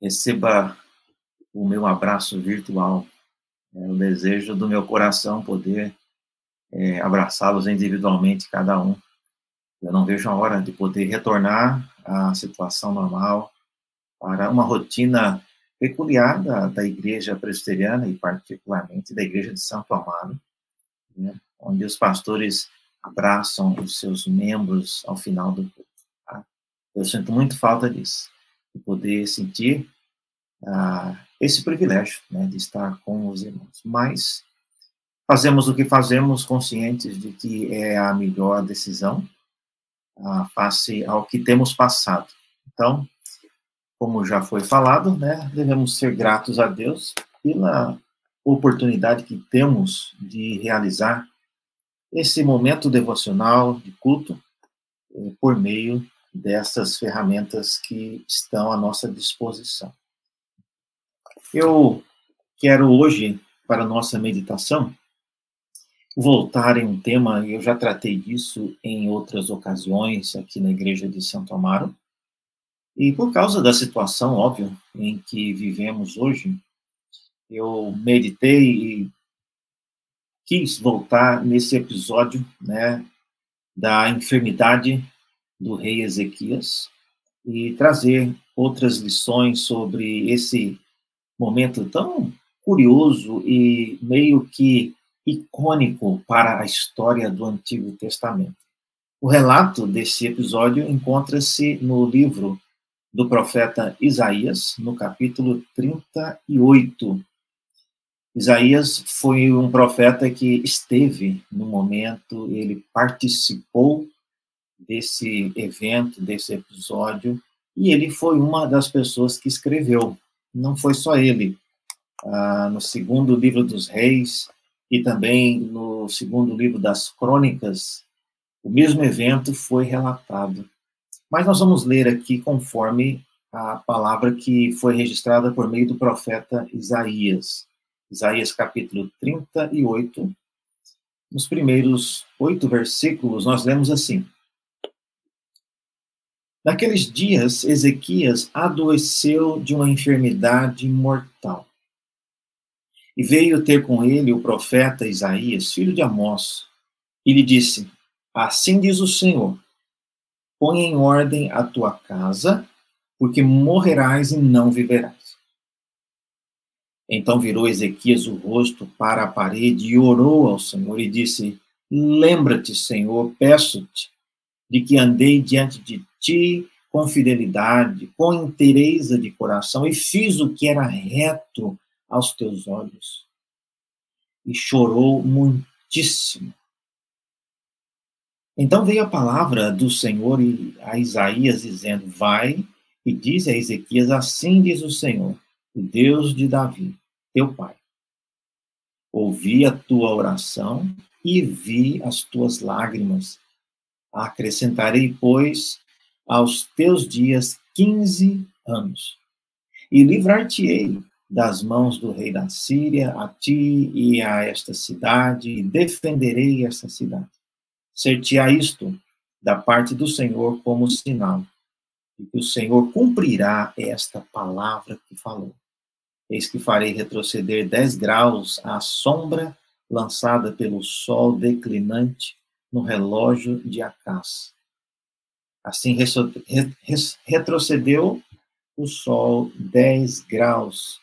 receba o meu abraço virtual. É o desejo do meu coração poder é, abraçá-los individualmente, cada um. Eu não vejo a hora de poder retornar à situação normal, para uma rotina peculiar da, da igreja presbiteriana e particularmente da igreja de Santo Amaro, né, onde os pastores abraçam os seus membros ao final do culto. Tá? Eu sinto muito falta disso, de poder sentir ah, esse privilégio né, de estar com os irmãos. Mas fazemos o que fazemos conscientes de que é a melhor decisão ah, face ao que temos passado. Então, como já foi falado, né, devemos ser gratos a Deus pela oportunidade que temos de realizar esse momento devocional de culto eh, por meio dessas ferramentas que estão à nossa disposição. Eu quero hoje, para a nossa meditação, voltar em um tema, eu já tratei disso em outras ocasiões aqui na Igreja de Santo Amaro, e por causa da situação, óbvio, em que vivemos hoje, eu meditei e quis voltar nesse episódio, né, da enfermidade do rei Ezequias e trazer outras lições sobre esse momento tão curioso e meio que icônico para a história do Antigo Testamento. O relato desse episódio encontra-se no livro do profeta Isaías, no capítulo 38. Isaías foi um profeta que esteve no momento, ele participou desse evento, desse episódio, e ele foi uma das pessoas que escreveu. Não foi só ele. Ah, no segundo livro dos reis e também no segundo livro das crônicas, o mesmo evento foi relatado. Mas nós vamos ler aqui conforme a palavra que foi registrada por meio do profeta Isaías. Isaías capítulo 38, nos primeiros oito versículos, nós lemos assim: Naqueles dias, Ezequias adoeceu de uma enfermidade mortal. E veio ter com ele o profeta Isaías, filho de Amós, e lhe disse: Assim diz o Senhor: põe em ordem a tua casa, porque morrerás e não viverás. Então virou Ezequias o rosto para a parede e orou ao Senhor e disse: Lembra-te, Senhor, peço-te, de que andei diante de com fidelidade, com inteireza de coração e fiz o que era reto aos teus olhos. E chorou muitíssimo. Então veio a palavra do Senhor a Isaías dizendo: Vai e diz a Ezequias: Assim diz o Senhor, o Deus de Davi, teu pai. Ouvi a tua oração e vi as tuas lágrimas. Acrescentarei, pois, aos teus dias quinze anos, e livrar-te-ei das mãos do rei da Síria, a ti e a esta cidade, e defenderei esta cidade ser-te-á isto da parte do Senhor como sinal, e que o Senhor cumprirá esta palavra que falou. Eis que farei retroceder dez graus a sombra lançada pelo sol declinante no relógio de Acás. Assim retrocedeu o sol dez graus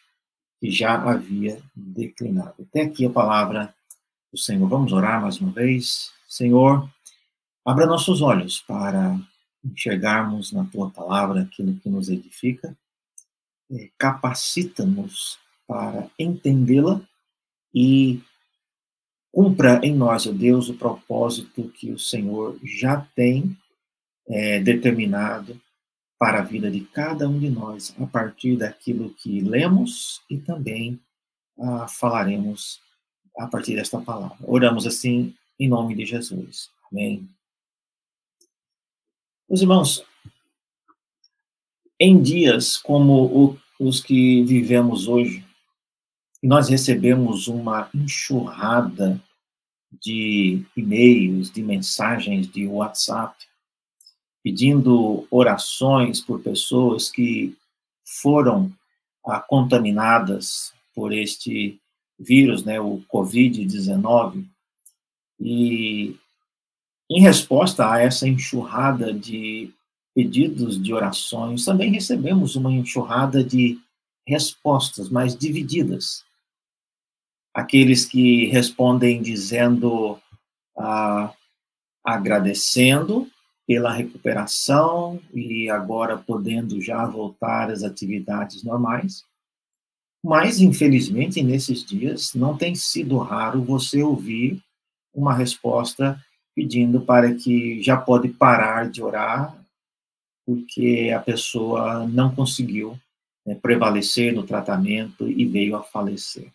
que já havia declinado. Até aqui a palavra do Senhor. Vamos orar mais uma vez. Senhor, abra nossos olhos para enxergarmos na tua palavra aquilo que nos edifica, é, capacita-nos para entendê-la e cumpra em nós, ó Deus, o propósito que o Senhor já tem é, determinado para a vida de cada um de nós, a partir daquilo que lemos e também ah, falaremos a partir desta palavra. Oramos assim em nome de Jesus. Amém. Meus irmãos, em dias como o, os que vivemos hoje, nós recebemos uma enxurrada de e-mails, de mensagens de WhatsApp, pedindo orações por pessoas que foram ah, contaminadas por este vírus, né, o Covid-19, e em resposta a essa enxurrada de pedidos de orações, também recebemos uma enxurrada de respostas, mas divididas. Aqueles que respondem dizendo, ah, agradecendo pela recuperação e agora podendo já voltar às atividades normais. Mas, infelizmente, nesses dias, não tem sido raro você ouvir uma resposta pedindo para que já pode parar de orar, porque a pessoa não conseguiu né, prevalecer no tratamento e veio a falecer.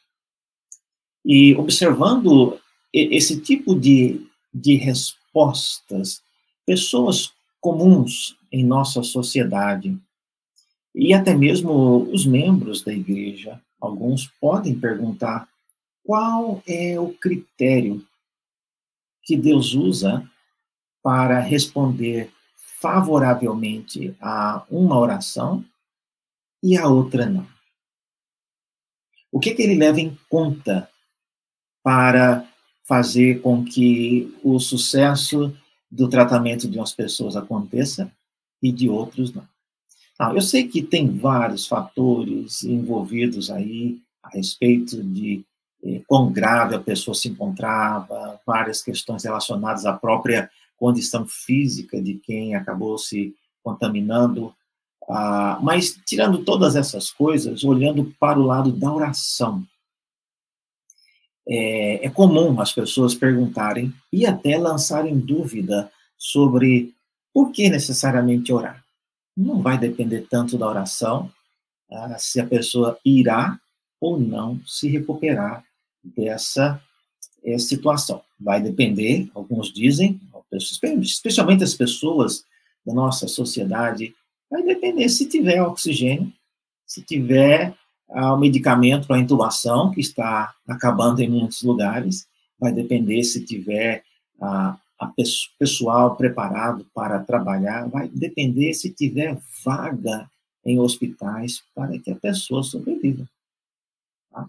E observando esse tipo de, de respostas, pessoas comuns em nossa sociedade, e até mesmo os membros da igreja, alguns podem perguntar qual é o critério que Deus usa para responder favoravelmente a uma oração e a outra não. O que, que ele leva em conta para fazer com que o sucesso do tratamento de umas pessoas aconteça e de outros não? Ah, eu sei que tem vários fatores envolvidos aí a respeito de eh, quão grave a pessoa se encontrava, várias questões relacionadas à própria condição física de quem acabou se contaminando ah, mas, tirando todas essas coisas, olhando para o lado da oração, é, é, comum as pessoas perguntarem e até lançarem dúvida sobre por que necessariamente orar. Não vai depender tanto da oração, ah, se a pessoa irá ou não se recuperar dessa é, situação. Vai depender, alguns dizem, especialmente as pessoas da nossa sociedade Vai depender se tiver oxigênio, se tiver ah, o medicamento para intubação, que está acabando em muitos lugares, vai depender se tiver ah, a pessoal preparado para trabalhar, vai depender se tiver vaga em hospitais para que a pessoa sobreviva. Tá?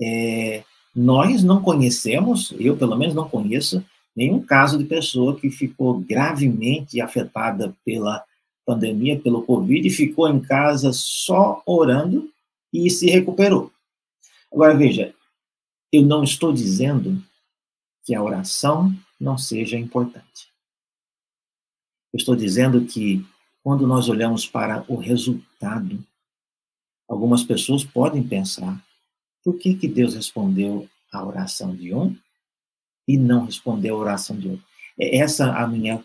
É, nós não conhecemos, eu pelo menos não conheço, nenhum caso de pessoa que ficou gravemente afetada pela pandemia, pelo Covid, ficou em casa só orando e se recuperou. Agora, veja, eu não estou dizendo que a oração não seja importante. Eu estou dizendo que quando nós olhamos para o resultado, algumas pessoas podem pensar: por que, que Deus respondeu a oração de um e não respondeu a oração de outro? É essa a minha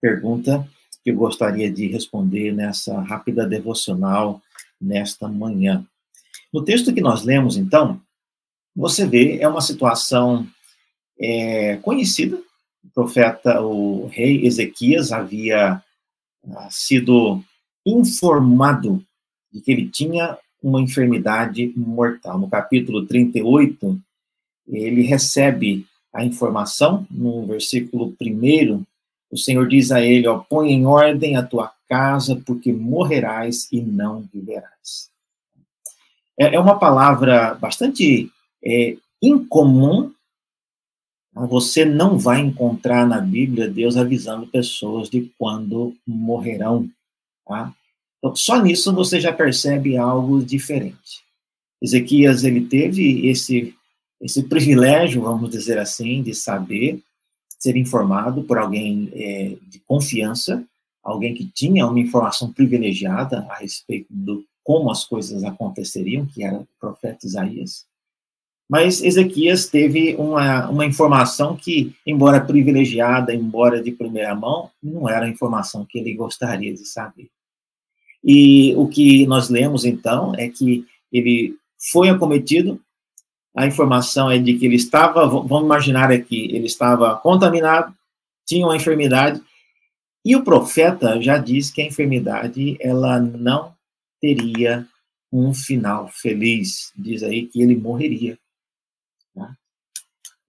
pergunta que eu gostaria de responder nessa rápida devocional nesta manhã. No texto que nós lemos, então, você vê, é uma situação é, conhecida. O profeta, o rei Ezequias, havia ah, sido informado de que ele tinha uma enfermidade mortal. No capítulo 38, ele recebe a informação, no versículo 1 o Senhor diz a ele: ó, põe em ordem a tua casa, porque morrerás e não viverás. É, é uma palavra bastante é, incomum. Você não vai encontrar na Bíblia Deus avisando pessoas de quando morrerão. Tá? Então, só nisso você já percebe algo diferente. Ezequias ele teve esse esse privilégio, vamos dizer assim, de saber ser informado por alguém é, de confiança, alguém que tinha uma informação privilegiada a respeito do como as coisas aconteceriam, que era o profeta Isaías. Mas Ezequias teve uma, uma informação que, embora privilegiada, embora de primeira mão, não era a informação que ele gostaria de saber. E o que nós lemos, então, é que ele foi acometido a informação é de que ele estava, vamos imaginar aqui, ele estava contaminado, tinha uma enfermidade, e o profeta já diz que a enfermidade ela não teria um final feliz, diz aí que ele morreria. Tá?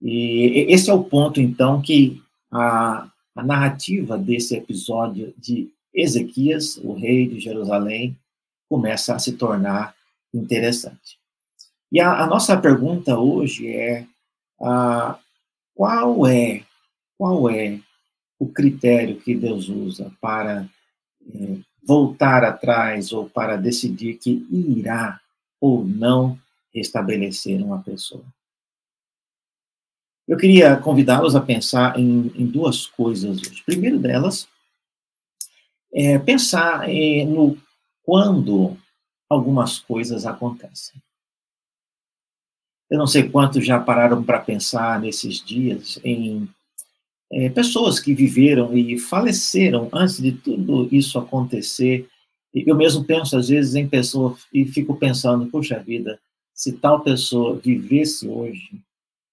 E esse é o ponto, então, que a, a narrativa desse episódio de Ezequias, o rei de Jerusalém, começa a se tornar interessante. E a, a nossa pergunta hoje é ah, qual é qual é o critério que Deus usa para é, voltar atrás ou para decidir que irá ou não restabelecer uma pessoa. Eu queria convidá-los a pensar em, em, duas coisas hoje. Primeiro delas é pensar é, no quando algumas coisas acontecem. Eu não sei quantos já pararam para pensar nesses dias em é, pessoas que viveram e faleceram antes de tudo isso acontecer. Eu mesmo penso, às vezes, em pessoas e fico pensando, puxa vida, se tal pessoa vivesse hoje,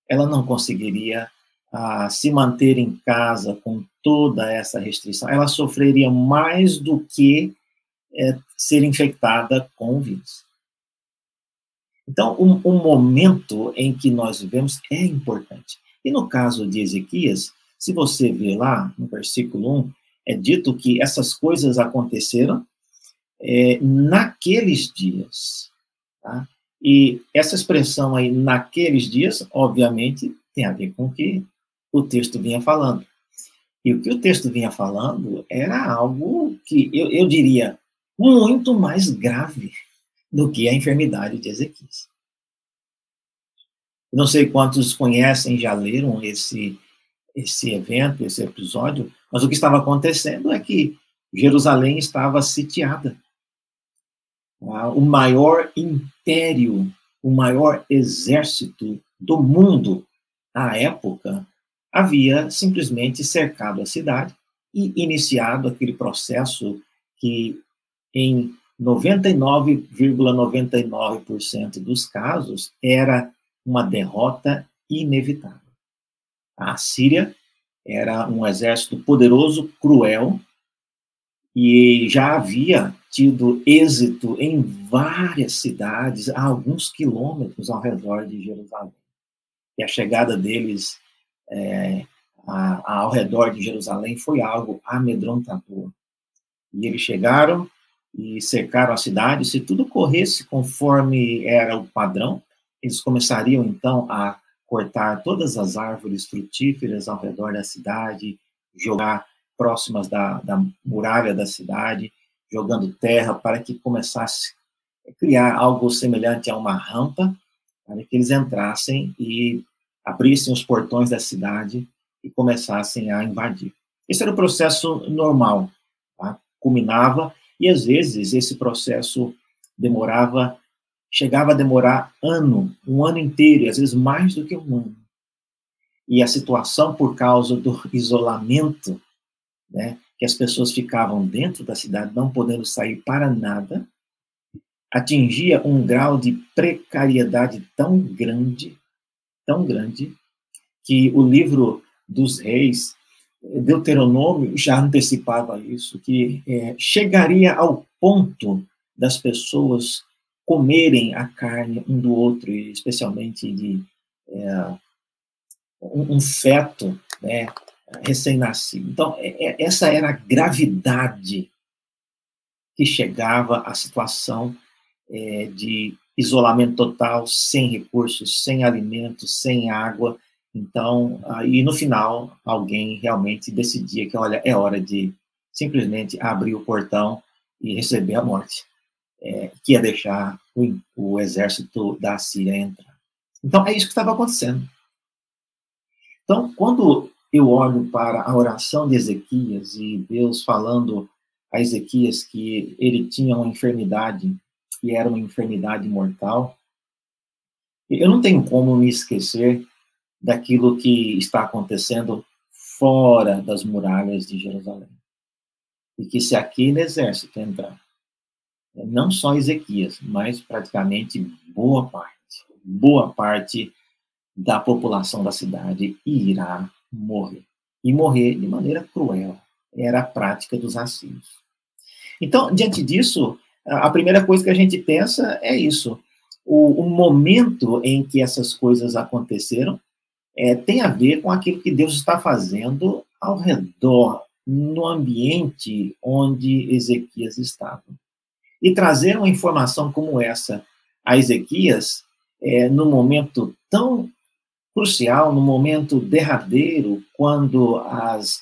ela não conseguiria ah, se manter em casa com toda essa restrição. Ela sofreria mais do que é, ser infectada com o vírus. Então, um, um momento em que nós vivemos é importante. E no caso de Ezequias, se você ver lá no versículo 1, é dito que essas coisas aconteceram é, naqueles dias. Tá? E essa expressão aí, naqueles dias, obviamente, tem a ver com o que o texto vinha falando. E o que o texto vinha falando era algo que eu, eu diria muito mais grave do que a enfermidade de Ezequias. Não sei quantos conhecem, já leram esse esse evento, esse episódio, mas o que estava acontecendo é que Jerusalém estava sitiada. Ah, o maior império, o maior exército do mundo à época havia simplesmente cercado a cidade e iniciado aquele processo que em 99,99% ,99 dos casos era uma derrota inevitável. A Síria era um exército poderoso, cruel, e já havia tido êxito em várias cidades, a alguns quilômetros ao redor de Jerusalém. E a chegada deles é, a, a, ao redor de Jerusalém foi algo amedrontador. E eles chegaram e cercaram a cidade. Se tudo corresse conforme era o padrão, eles começariam então a cortar todas as árvores frutíferas ao redor da cidade, jogar próximas da, da muralha da cidade, jogando terra para que começasse a criar algo semelhante a uma rampa para que eles entrassem e abrissem os portões da cidade e começassem a invadir. Esse era o processo normal, tá? culminava e às vezes esse processo demorava chegava a demorar ano, um ano inteiro, e às vezes mais do que um ano. E a situação, por causa do isolamento, né, que as pessoas ficavam dentro da cidade, não podendo sair para nada, atingia um grau de precariedade tão grande, tão grande, que o livro dos reis, Deuteronômio, já antecipava isso, que é, chegaria ao ponto das pessoas comerem a carne um do outro, especialmente de é, um, um, feto né, recém-nascido. Então, é, é, essa era a gravidade que chegava à situação é, de isolamento total, sem recursos, sem alimentos, sem água. Então, aí no final, alguém realmente decidia que, olha, é hora de simplesmente abrir o portão e receber a morte é, que ia deixar o, o exército da Síria entrar. Então, é isso que estava acontecendo. Então, quando eu olho para a oração de Ezequias e Deus falando a Ezequias que ele tinha uma enfermidade e era uma enfermidade mortal, eu não tenho como me esquecer daquilo que está acontecendo fora das muralhas de Jerusalém. E que se aquele exército entrar não só Ezequias, mas praticamente boa parte, boa parte da população da cidade irá morrer. E morrer de maneira cruel. Era a prática dos assírios. Então, diante disso, a primeira coisa que a gente pensa é isso. O, o momento em que essas coisas aconteceram é, tem a ver com aquilo que Deus está fazendo ao redor, no ambiente onde Ezequias estava. E trazer uma informação como essa a Ezequias é, no momento tão crucial, no momento derradeiro, quando as,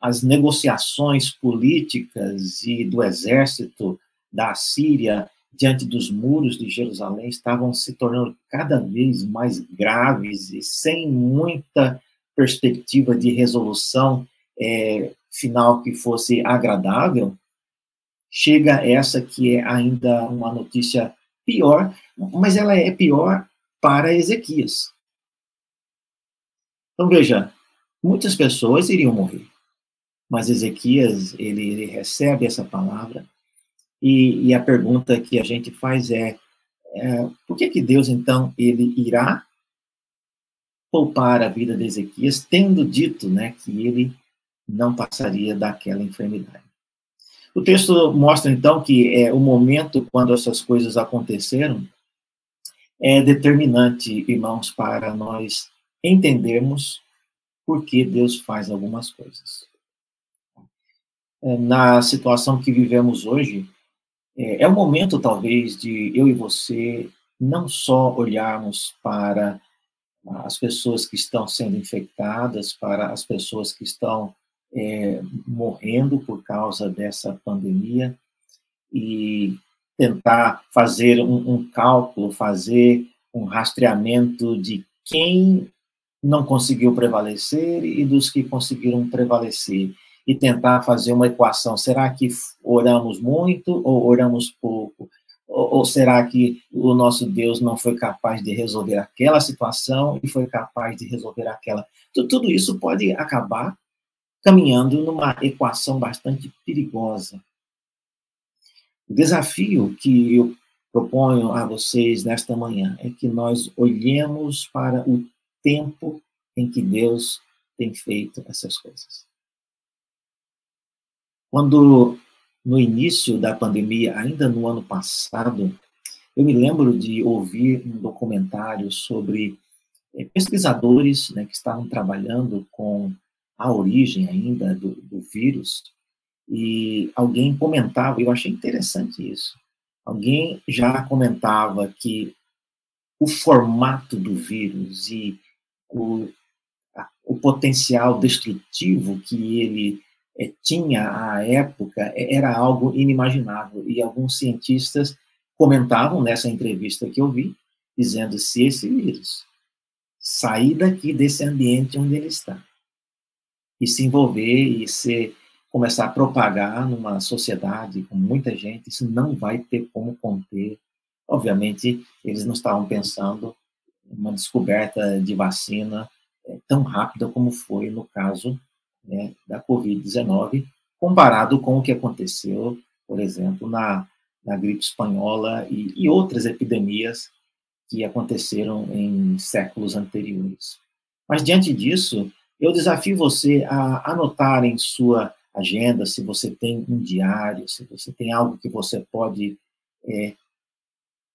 as negociações políticas e do exército da Síria diante dos muros de Jerusalém estavam se tornando cada vez mais graves e sem muita perspectiva de resolução é, final que fosse agradável, chega essa que é ainda uma notícia pior, mas ela é pior para Ezequias. Então veja, muitas pessoas iriam morrer, mas Ezequias ele, ele recebe essa palavra e, e, a pergunta que a gente faz é, é por que que Deus então ele irá poupar a vida de Ezequias, tendo dito, né, que ele não passaria daquela enfermidade? O texto mostra, então, que é, o momento quando essas coisas aconteceram é determinante, irmãos, para nós entendermos por que Deus faz algumas coisas. É, na situação que vivemos hoje, é, é o momento, talvez, de eu e você não só olharmos para as pessoas que estão sendo infectadas, para as pessoas que estão é, morrendo por causa dessa pandemia e tentar fazer um, um cálculo, fazer um rastreamento de quem não conseguiu prevalecer e dos que conseguiram prevalecer e tentar fazer uma equação. Será que oramos muito ou oramos pouco? Ou, ou, será que o nosso Deus não foi capaz de resolver aquela situação e foi capaz de resolver aquela? Tudo isso pode acabar caminhando numa equação bastante perigosa. O desafio que eu proponho a vocês nesta manhã é que nós olhemos para o tempo em que Deus tem feito essas coisas. Quando no início da pandemia, ainda no ano passado, eu me lembro de ouvir um documentário sobre é, pesquisadores né, que estavam trabalhando com a origem ainda do, do vírus, e alguém comentava, eu achei interessante isso, alguém já comentava que o formato do vírus e o, o potencial destrutivo que ele é, tinha à época é, era algo inimaginável. E alguns cientistas comentavam nessa entrevista que eu vi, dizendo: se esse vírus sair daqui desse ambiente onde ele está e se envolver e começar a propagar numa sociedade com muita gente, isso não vai ter como conter. Obviamente, eles não estavam pensando uma descoberta de vacina é, tão rápida como foi no caso né, da Covid-19, comparado com o que aconteceu, por exemplo, na, na gripe espanhola e, e outras epidemias que aconteceram em séculos anteriores. Mas, diante disso, eu desafio você a anotar em sua agenda, se você tem um diário, se você tem algo que você pode é,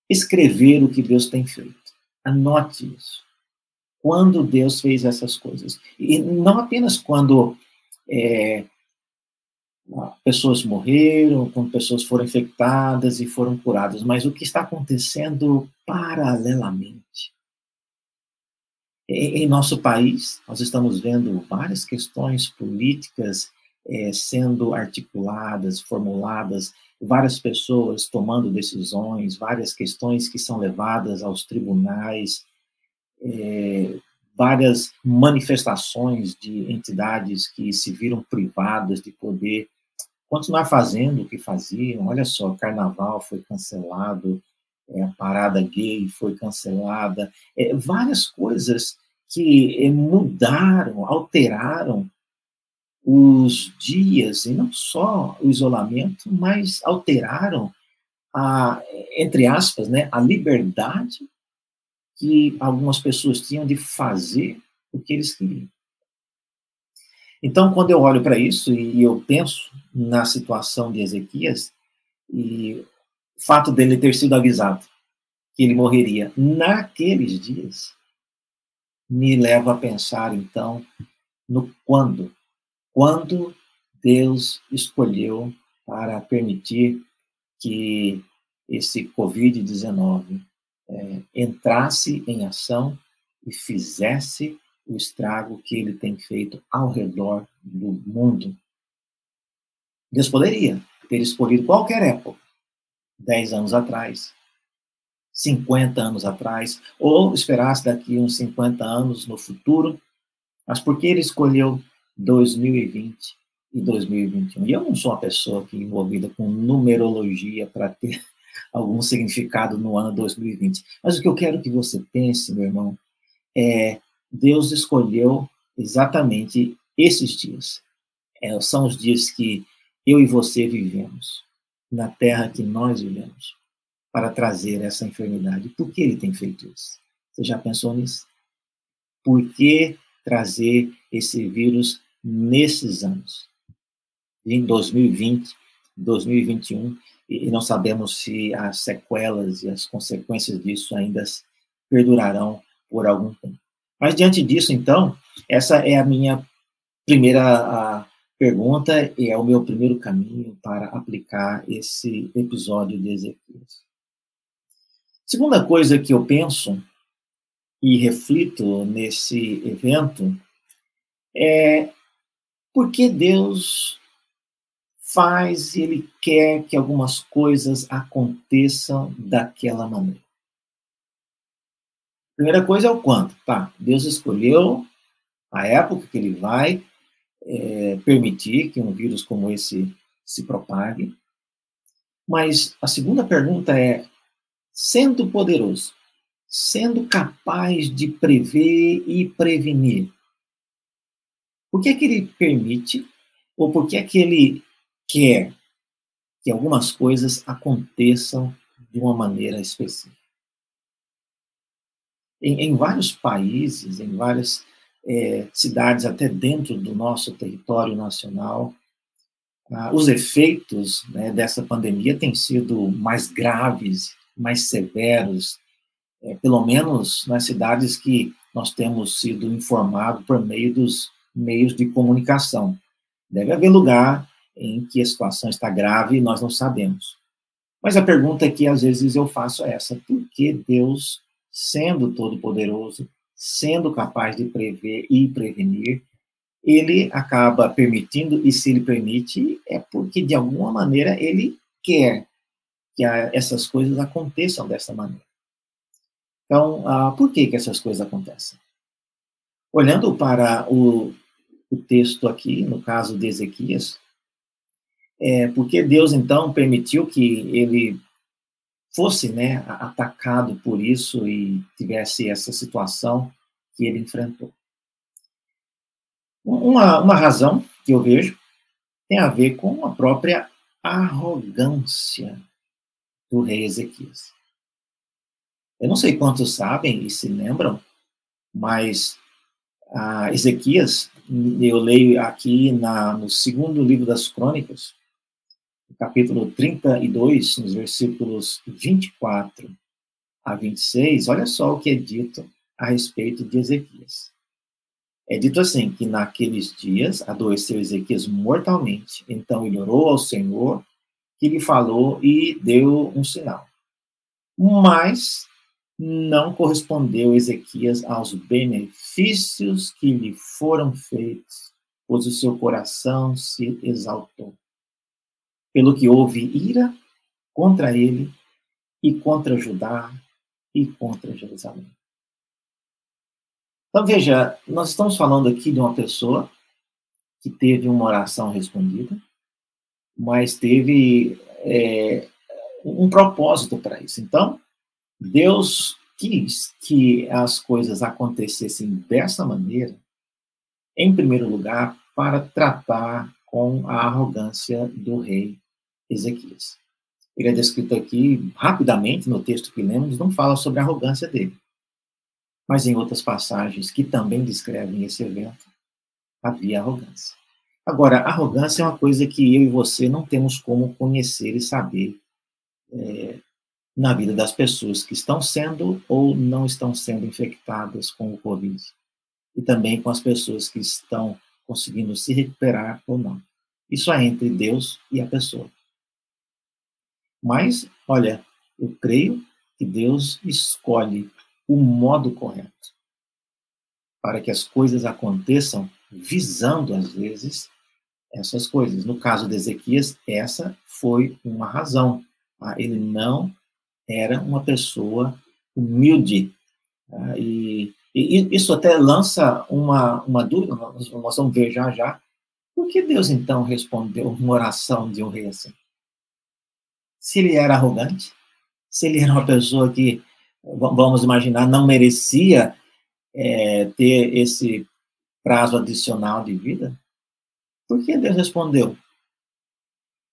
escrever o que Deus tem feito. Anote isso. Quando Deus fez essas coisas. E não apenas quando é, pessoas morreram, quando pessoas foram infectadas e foram curadas, mas o que está acontecendo paralelamente. Em nosso país, nós estamos vendo várias questões políticas é, sendo articuladas, formuladas, várias pessoas tomando decisões, várias questões que são levadas aos tribunais, é, várias manifestações de entidades que se viram privadas de poder continuar fazendo o que faziam. Olha só, carnaval foi cancelado, é, a parada gay foi cancelada, é, várias coisas que é, mudaram, alteraram os dias, e não só o isolamento, mas alteraram a, entre aspas, né, a liberdade que algumas pessoas tinham de fazer o que eles queriam. Então, quando eu olho para isso e eu penso na situação de Ezequias, e fato dele ter sido avisado que ele morreria naqueles dias, me leva a pensar, então, no quando quando Deus escolheu para permitir que esse Covid-19 é, entrasse em ação e fizesse o estrago que ele tem feito ao redor do mundo. Deus poderia ter escolhido qualquer época, 10 anos atrás, 50 anos atrás, ou esperasse daqui uns 50 anos no futuro, mas porque ele escolheu 2020 e 2021? E eu não sou uma pessoa que envolvida com numerologia para ter algum significado no ano 2020. Mas o que eu quero que você pense, meu irmão, é Deus escolheu exatamente esses dias. É, são os dias que eu e você vivemos, na terra que nós vivemos, para trazer essa enfermidade. Por que ele tem feito isso? Você já pensou nisso? Por que trazer esse vírus nesses anos? Em 2020, 2021, e não sabemos se as sequelas e as consequências disso ainda perdurarão por algum tempo. Mas diante disso, então, essa é a minha primeira pergunta e é o meu primeiro caminho para aplicar esse episódio de Ezequias. Segunda coisa que eu penso e reflito nesse evento é por que Deus faz e ele quer que algumas coisas aconteçam daquela maneira. Primeira coisa é o quanto, tá? Deus escolheu a época que ele vai é, permitir que um vírus como esse se propague. Mas a segunda pergunta é: sendo poderoso, sendo capaz de prever e prevenir, por que é que ele permite, ou por que é que ele quer que algumas coisas aconteçam de uma maneira específica? Em, em vários países, em várias é, cidades, até dentro do nosso território nacional, ah, os efeitos né, dessa pandemia têm sido mais graves, mais severos, é, pelo menos nas cidades que nós temos sido informados por meio dos meios de comunicação. Deve haver lugar em que a situação está grave e nós não sabemos. Mas a pergunta que às vezes eu faço é essa: por que Deus, sendo todo-poderoso, sendo capaz de prever e prevenir, ele acaba permitindo, e se ele permite, é porque de alguma maneira ele quer que essas coisas aconteçam dessa maneira. Então, ah, por que, que essas coisas acontecem? Olhando para o, o texto aqui, no caso de Ezequias, é, porque Deus então permitiu que ele fosse né, atacado por isso e tivesse essa situação que ele enfrentou. Uma, uma razão que eu vejo tem a ver com a própria arrogância do rei Ezequias. Eu não sei quantos sabem e se lembram, mas Ezequias, eu leio aqui na, no segundo livro das Crônicas, capítulo 32, nos versículos 24 a 26, olha só o que é dito a respeito de Ezequias. É dito assim, que naqueles dias adoeceu Ezequias mortalmente, então ele orou ao Senhor, que lhe falou e deu um sinal. Mas não correspondeu Ezequias aos benefícios que lhe foram feitos, pois o seu coração se exaltou pelo que houve ira contra ele e contra Judá e contra Jerusalém. Então veja, nós estamos falando aqui de uma pessoa que teve uma oração respondida, mas teve é, um propósito para isso. Então, Deus quis que as coisas acontecessem dessa maneira, em primeiro lugar, para tratar com a arrogância do rei Ezequias. Ele é descrito aqui rapidamente no texto que lemos, não fala sobre a arrogância dele. Mas em outras passagens que também descrevem esse evento, havia arrogância. Agora, arrogância é uma coisa que eu e você não temos como conhecer e saber é, na vida das pessoas que estão sendo ou não estão sendo infectadas com o Covid. E também com as pessoas que estão conseguindo se recuperar ou não. Isso é entre Deus e a pessoa. Mas, olha, Eu creio que Deus escolhe o modo correto para que as coisas aconteçam visando, às vezes, essas coisas. No caso de Ezequias, essa foi uma razão. Tá? Ele não era uma pessoa humilde. Tá? E, e, isso até lança uma, uma dúvida, nós, vamos ver já já. Por que Deus, então, respondeu uma oração de um rei assim? Se ele era arrogante, se ele era uma pessoa que, vamos imaginar, não merecia é, ter esse prazo adicional de vida, por que Deus respondeu?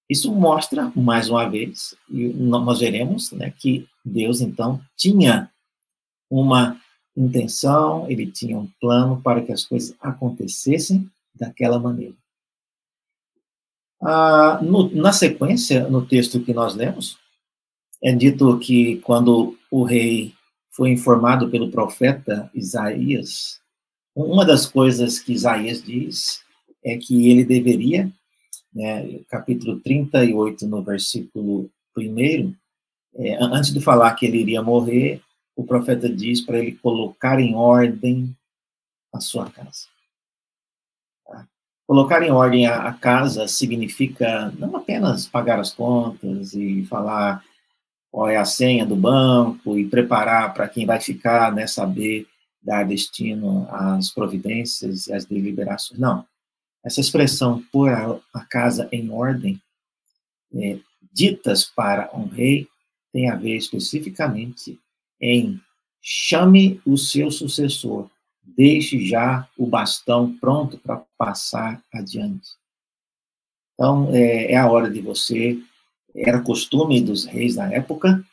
Isso mostra, mais uma vez, e nós veremos né, que Deus, então, tinha uma intenção, ele tinha um plano para que as coisas acontecessem daquela maneira. Ah, no, na sequência, no texto que nós lemos, é dito que quando o rei foi informado pelo profeta Isaías, uma das coisas que Isaías diz é que ele deveria, né, capítulo 38, no versículo 1, é, antes de falar que ele iria morrer, o profeta diz para ele colocar em ordem a sua casa. Colocar em ordem a, a casa significa não apenas pagar as contas e falar qual é a senha do banco e preparar para quem vai ficar, né, saber dar destino às providências e às deliberações. Não. Essa expressão pôr a, a casa em ordem, é, ditas para um rei, tem a ver especificamente em chame o seu sucessor, deixe já o bastão pronto para passar adiante. Então, é, é a hora de você era costume dos reis da época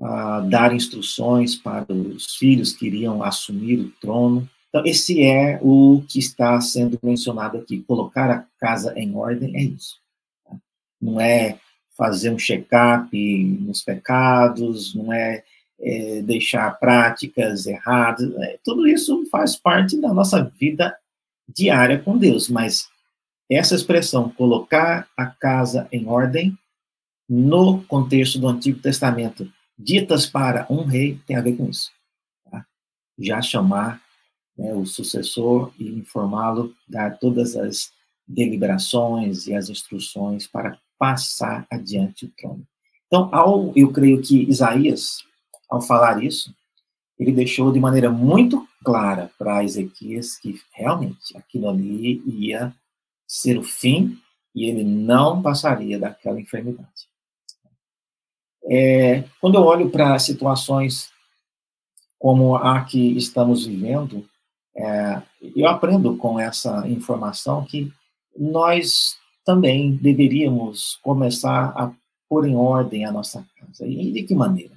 uh, dar instruções para os filhos que iriam assumir o trono. Então, esse é o que está sendo mencionado aqui. Colocar a casa em ordem é isso. Tá? Não é fazer um check-up nos pecados, não é, é deixar práticas erradas. É, tudo isso faz parte da nossa vida diária com Deus, mas essa expressão, colocar a casa em ordem, no contexto do Antigo Testamento, ditas para um rei, tem a ver com isso. Tá? Já chamar né, o sucessor e informá-lo, dar todas as deliberações e as instruções para passar adiante o trono. Então, ao, eu creio que Isaías, ao falar isso, ele deixou de maneira muito clara para Ezequias que realmente aquilo ali ia ser o fim e ele não passaria daquela enfermidade. É, quando eu olho para situações como a que estamos vivendo, é, eu aprendo com essa informação que nós também deveríamos começar a pôr em ordem a nossa casa. E de que maneira?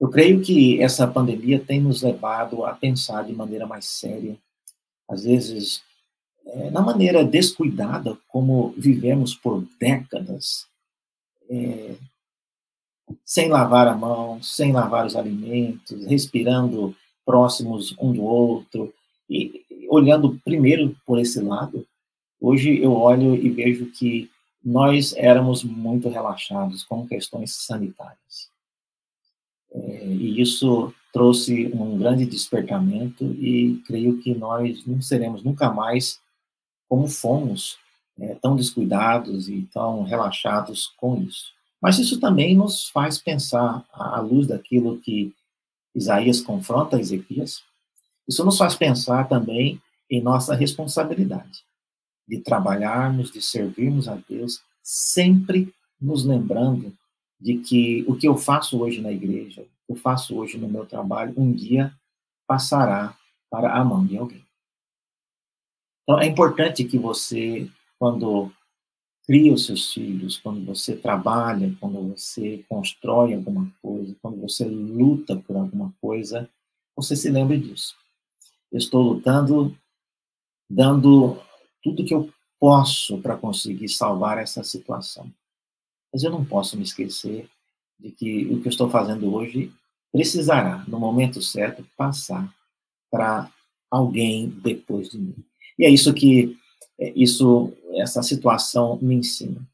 Eu creio que essa pandemia tem nos levado a pensar de maneira mais séria, às vezes é, na maneira descuidada como vivemos por décadas, é, sem lavar a mão, sem lavar os alimentos, respirando próximos um do outro, e olhando primeiro por esse lado, hoje eu olho e vejo que nós éramos muito relaxados com questões sanitárias. E isso trouxe um grande despertamento e creio que nós não seremos nunca mais como fomos, é, tão descuidados e tão relaxados com isso. Mas isso também nos faz pensar, à luz daquilo que Isaías confronta Ezequias, isso nos faz pensar também em nossa responsabilidade de trabalharmos, de servirmos a Deus, sempre nos lembrando de que o que eu faço hoje na igreja, eu faço hoje no meu trabalho, um dia passará para a mão de alguém. Então, é importante que você, quando cria os seus filhos, quando você trabalha, quando você constrói alguma coisa, quando você luta por alguma coisa, você se lembre disso. Eu estou lutando, dando tudo que eu posso para conseguir salvar essa situação. Mas eu não posso me esquecer de que o que eu estou fazendo hoje precisará, no momento certo, passar para alguém depois de mim. E é isso que é, isso, essa situação me ensina.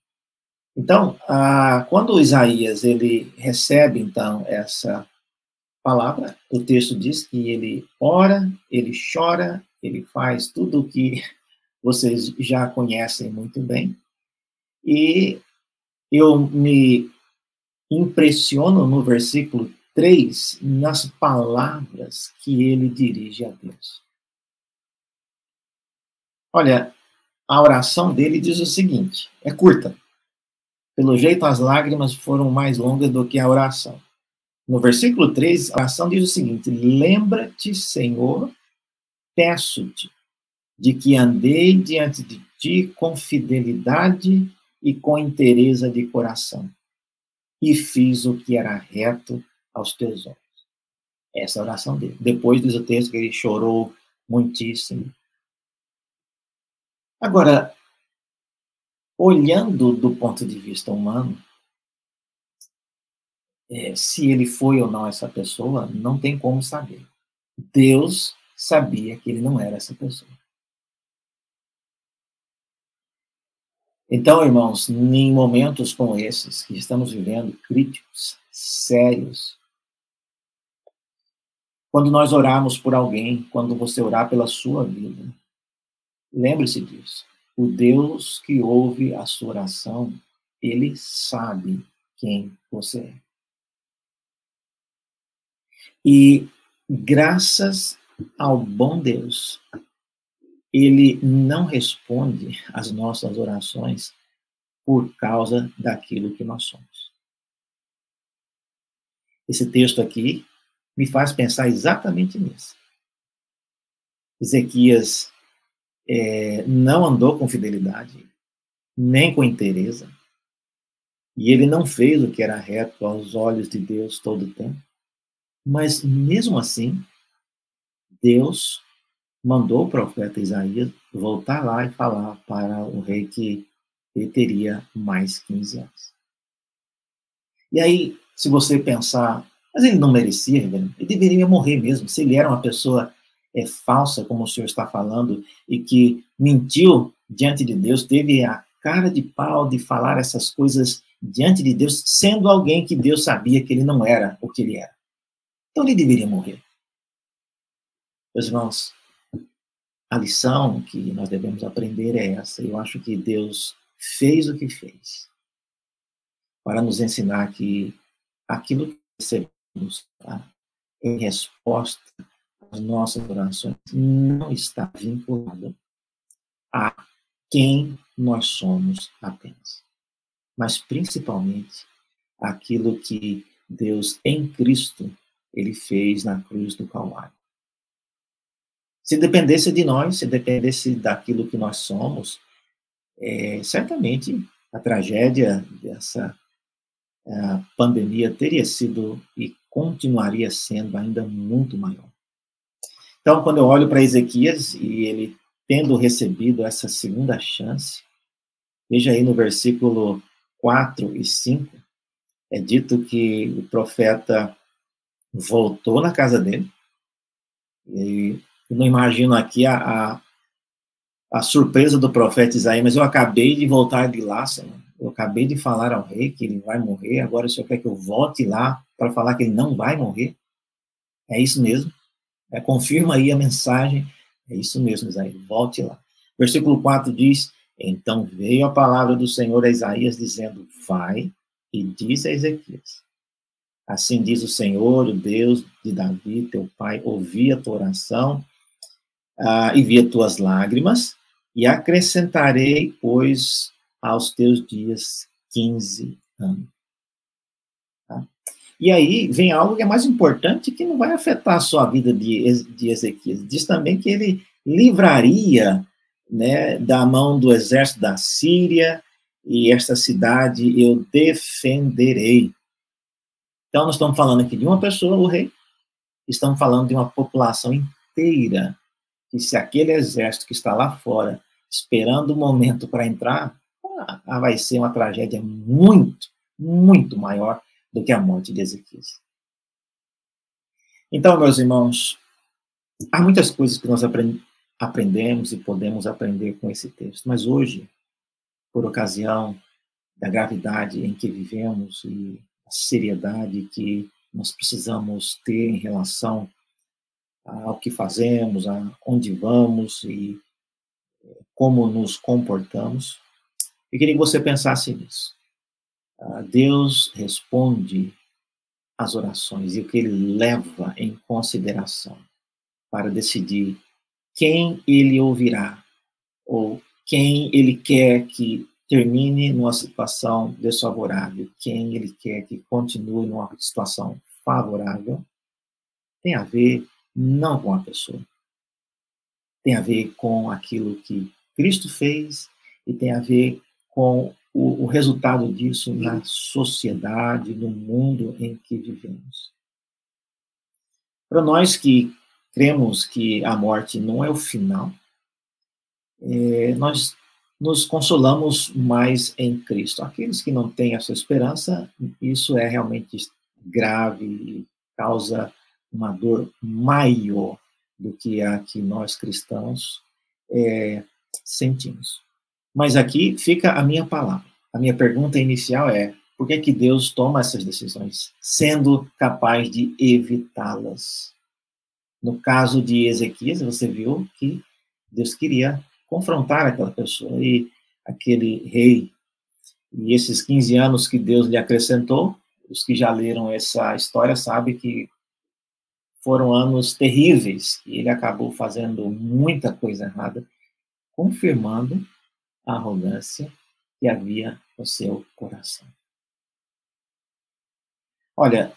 Então, ah, quando Isaías ele recebe então essa palavra, o texto diz que ele ora, ele chora, ele faz tudo o que vocês já conhecem muito bem. E eu me impressiono no versículo 3 nas palavras que ele dirige a Deus. Olha, a oração dele diz o seguinte: é curta. Pelo jeito, as lágrimas foram mais longas do que a oração. No versículo 3, a oração diz o seguinte: Lembra-te, Senhor, peço-te, de que andei diante de ti com fidelidade e com inteireza de coração, e fiz o que era reto aos teus olhos. Essa é a oração dele. Depois diz o texto que ele chorou muitíssimo. Agora, olhando do ponto de vista humano, é, se ele foi ou não essa pessoa, não tem como saber. Deus sabia que ele não era essa pessoa. Então, irmãos, em momentos como esses, que estamos vivendo, críticos, sérios, quando nós orarmos por alguém, quando você orar pela sua vida, lembre-se disso. O Deus que ouve a sua oração, ele sabe quem você é. E graças ao bom Deus, ele não responde às nossas orações por causa daquilo que nós somos. Esse texto aqui me faz pensar exatamente nisso. Ezequias é, não andou com fidelidade, nem com interesse, e ele não fez o que era reto aos olhos de Deus todo o tempo. Mas, mesmo assim, Deus mandou o profeta Isaías voltar lá e falar para o rei que ele teria mais 15 anos. E aí, se você pensar, mas ele não merecia, ele deveria morrer mesmo, se ele era uma pessoa é, falsa, como o senhor está falando, e que mentiu diante de Deus, teve a cara de pau de falar essas coisas diante de Deus, sendo alguém que Deus sabia que ele não era o que ele era. Então ele deveria morrer. Meus irmãos, a lição que nós devemos aprender é essa. Eu acho que Deus fez o que fez para nos ensinar que aquilo que recebemos tá, em resposta às nossas orações não está vinculado a quem nós somos apenas, mas principalmente aquilo que Deus em Cristo ele fez na cruz do Calvário. Se dependesse de nós, se dependesse daquilo que nós somos, é, certamente a tragédia dessa a pandemia teria sido e continuaria sendo ainda muito maior. Então, quando eu olho para Ezequias e ele tendo recebido essa segunda chance, veja aí no versículo 4 e 5, é dito que o profeta voltou na casa dele, e eu não imagino aqui a, a, a, surpresa do profeta Isaías, mas eu acabei de voltar de lá, Senhor. Eu acabei de falar ao rei que ele vai morrer, agora o Senhor quer que eu volte lá para falar que ele não vai morrer? É isso mesmo? É, confirma aí a mensagem. É isso mesmo, Isaías, volte lá. Versículo 4 diz: Então veio a palavra do Senhor a Isaías, dizendo: Vai e diz a Ezequias: Assim diz o Senhor, o Deus de Davi, teu pai, ouvi a tua oração ah, e vi as tuas lágrimas, e acrescentarei, pois, aos teus dias 15 anos. Tá? E aí vem algo que é mais importante, que não vai afetar só a vida de, de Ezequias. Diz também que ele livraria né, da mão do exército da Síria, e esta cidade eu defenderei. Então, nós estamos falando aqui de uma pessoa, o rei, estamos falando de uma população inteira e se aquele exército que está lá fora, esperando o momento para entrar, ah, vai ser uma tragédia muito, muito maior do que a morte de Ezequias. Então, meus irmãos, há muitas coisas que nós aprendemos e podemos aprender com esse texto, mas hoje, por ocasião da gravidade em que vivemos e a seriedade que nós precisamos ter em relação ao que fazemos, a onde vamos e como nos comportamos. Eu queria que você pensasse nisso. Ah, Deus responde às orações e o que ele leva em consideração para decidir quem ele ouvirá ou quem ele quer que termine numa situação desfavorável, quem ele quer que continue numa situação favorável, tem a ver não com a pessoa. Tem a ver com aquilo que Cristo fez e tem a ver com o, o resultado disso na sociedade, no mundo em que vivemos. Para nós que cremos que a morte não é o final, é, nós nos consolamos mais em Cristo. Aqueles que não têm essa esperança, isso é realmente grave causa uma dor maior do que a que nós cristãos é, sentimos. Mas aqui fica a minha palavra. A minha pergunta inicial é: por que, que Deus toma essas decisões, sendo capaz de evitá-las? No caso de Ezequias, você viu que Deus queria confrontar aquela pessoa e aquele rei. E esses 15 anos que Deus lhe acrescentou, os que já leram essa história sabem que foram anos terríveis e ele acabou fazendo muita coisa errada, confirmando a arrogância que havia no seu coração. Olha,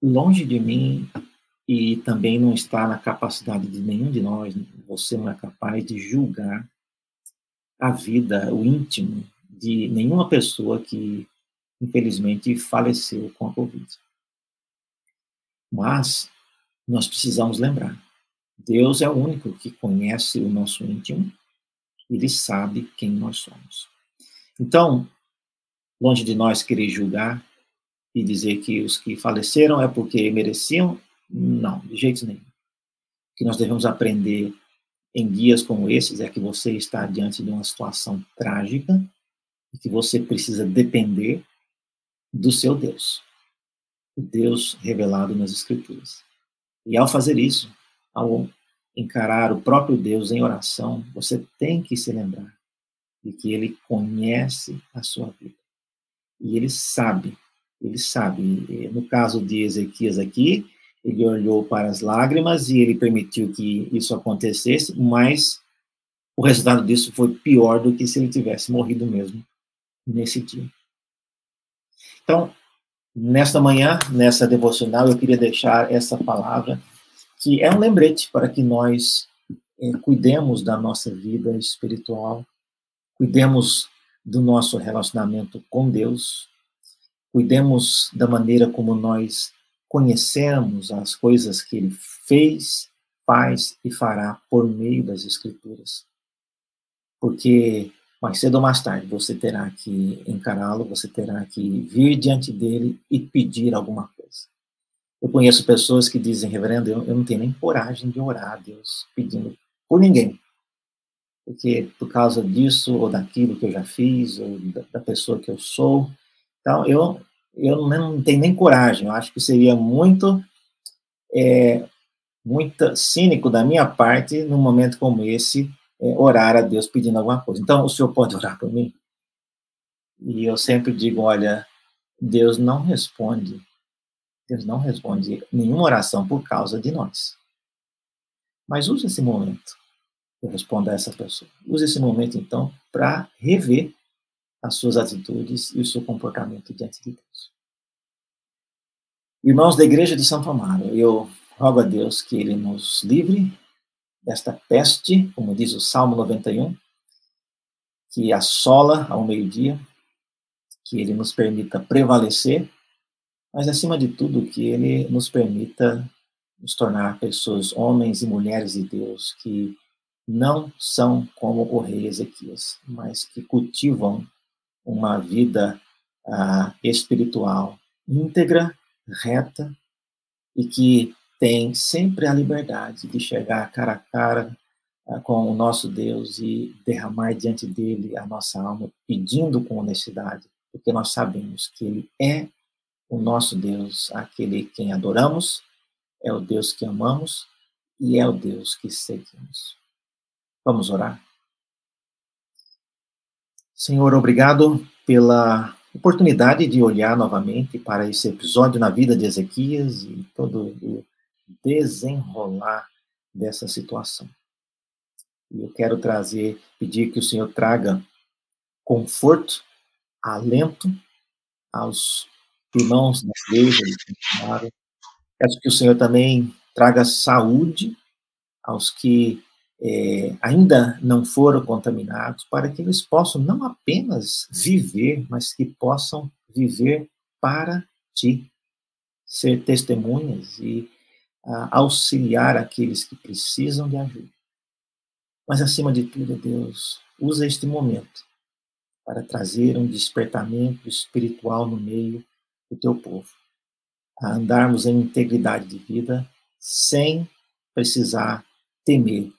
longe de mim e também não está na capacidade de nenhum de nós, você não é capaz de julgar a vida, o íntimo de nenhuma pessoa que infelizmente faleceu com a Covid. Mas nós precisamos lembrar: Deus é o único que conhece o nosso íntimo, ele sabe quem nós somos. Então, longe de nós querer julgar e dizer que os que faleceram é porque mereciam, não, de jeito nenhum. O que nós devemos aprender em dias como esses é que você está diante de uma situação trágica e que você precisa depender do seu Deus, o Deus revelado nas Escrituras. E ao fazer isso, ao encarar o próprio Deus em oração, você tem que se lembrar de que ele conhece a sua vida. E ele sabe, ele sabe. No caso de Ezequias aqui, ele olhou para as lágrimas e ele permitiu que isso acontecesse, mas o resultado disso foi pior do que se ele tivesse morrido mesmo nesse dia. Então, Nesta manhã, nessa devocional, eu queria deixar essa palavra, que é um lembrete para que nós é, cuidemos da nossa vida espiritual, cuidemos do nosso relacionamento com Deus, cuidemos da maneira como nós conhecemos as coisas que Ele fez, faz e fará por meio das Escrituras. Porque mais cedo ou mais tarde você terá que encará-lo, você terá que vir diante dele e pedir alguma coisa. Eu conheço pessoas que dizem, reverendo, eu, eu não tenho nem coragem de orar a Deus pedindo por ninguém. Porque por causa disso ou daquilo que eu já fiz, ou da, da pessoa que eu sou. Então, eu, eu não tenho nem coragem. Eu acho que seria muito, é, muito cínico da minha parte, num momento como esse, orar a Deus pedindo alguma coisa. Então, o senhor pode orar por mim? E eu sempre digo, olha, Deus não responde, Deus não responde nenhuma oração por causa de nós. Mas use esse momento, eu respondo a essa pessoa. Use esse momento, então, para rever as suas atitudes e o seu comportamento diante de Deus. Irmãos da Igreja de Santo Amaro, eu rogo a Deus que Ele nos livre desta peste, como diz o Salmo 91, que assola ao meio-dia, que ele nos permita prevalecer, mas acima de tudo que ele nos permita nos tornar pessoas, homens e mulheres de Deus, que não são como o rei Ezequias, mas que cultivam uma vida uh, espiritual íntegra, reta, e que tem sempre a liberdade de chegar cara a cara uh, com o nosso Deus e derramar diante dele a nossa alma, pedindo com honestidade porque nós sabemos que Ele é o nosso Deus, aquele quem adoramos, é o Deus que amamos e é o Deus que seguimos. Vamos orar? Senhor, obrigado pela oportunidade de olhar novamente para esse episódio na vida de Ezequias e todo o desenrolar dessa situação. E eu quero trazer, pedir que o Senhor traga conforto, alento aos irmãos da igreja de Peço que o Senhor também traga saúde aos que é, ainda não foram contaminados, para que eles possam não apenas viver, mas que possam viver para ti, ser testemunhas e auxiliar aqueles que precisam de ajuda. Mas, acima de tudo, Deus, usa este momento para trazer um despertamento espiritual no meio do teu povo, a andarmos em integridade de vida sem precisar temer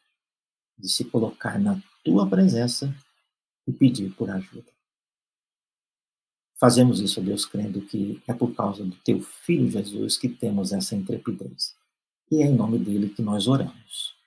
de se colocar na tua presença e pedir por ajuda. Fazemos isso, Deus, crendo que é por causa do teu filho Jesus que temos essa intrepidez. E é em nome dele que nós oramos.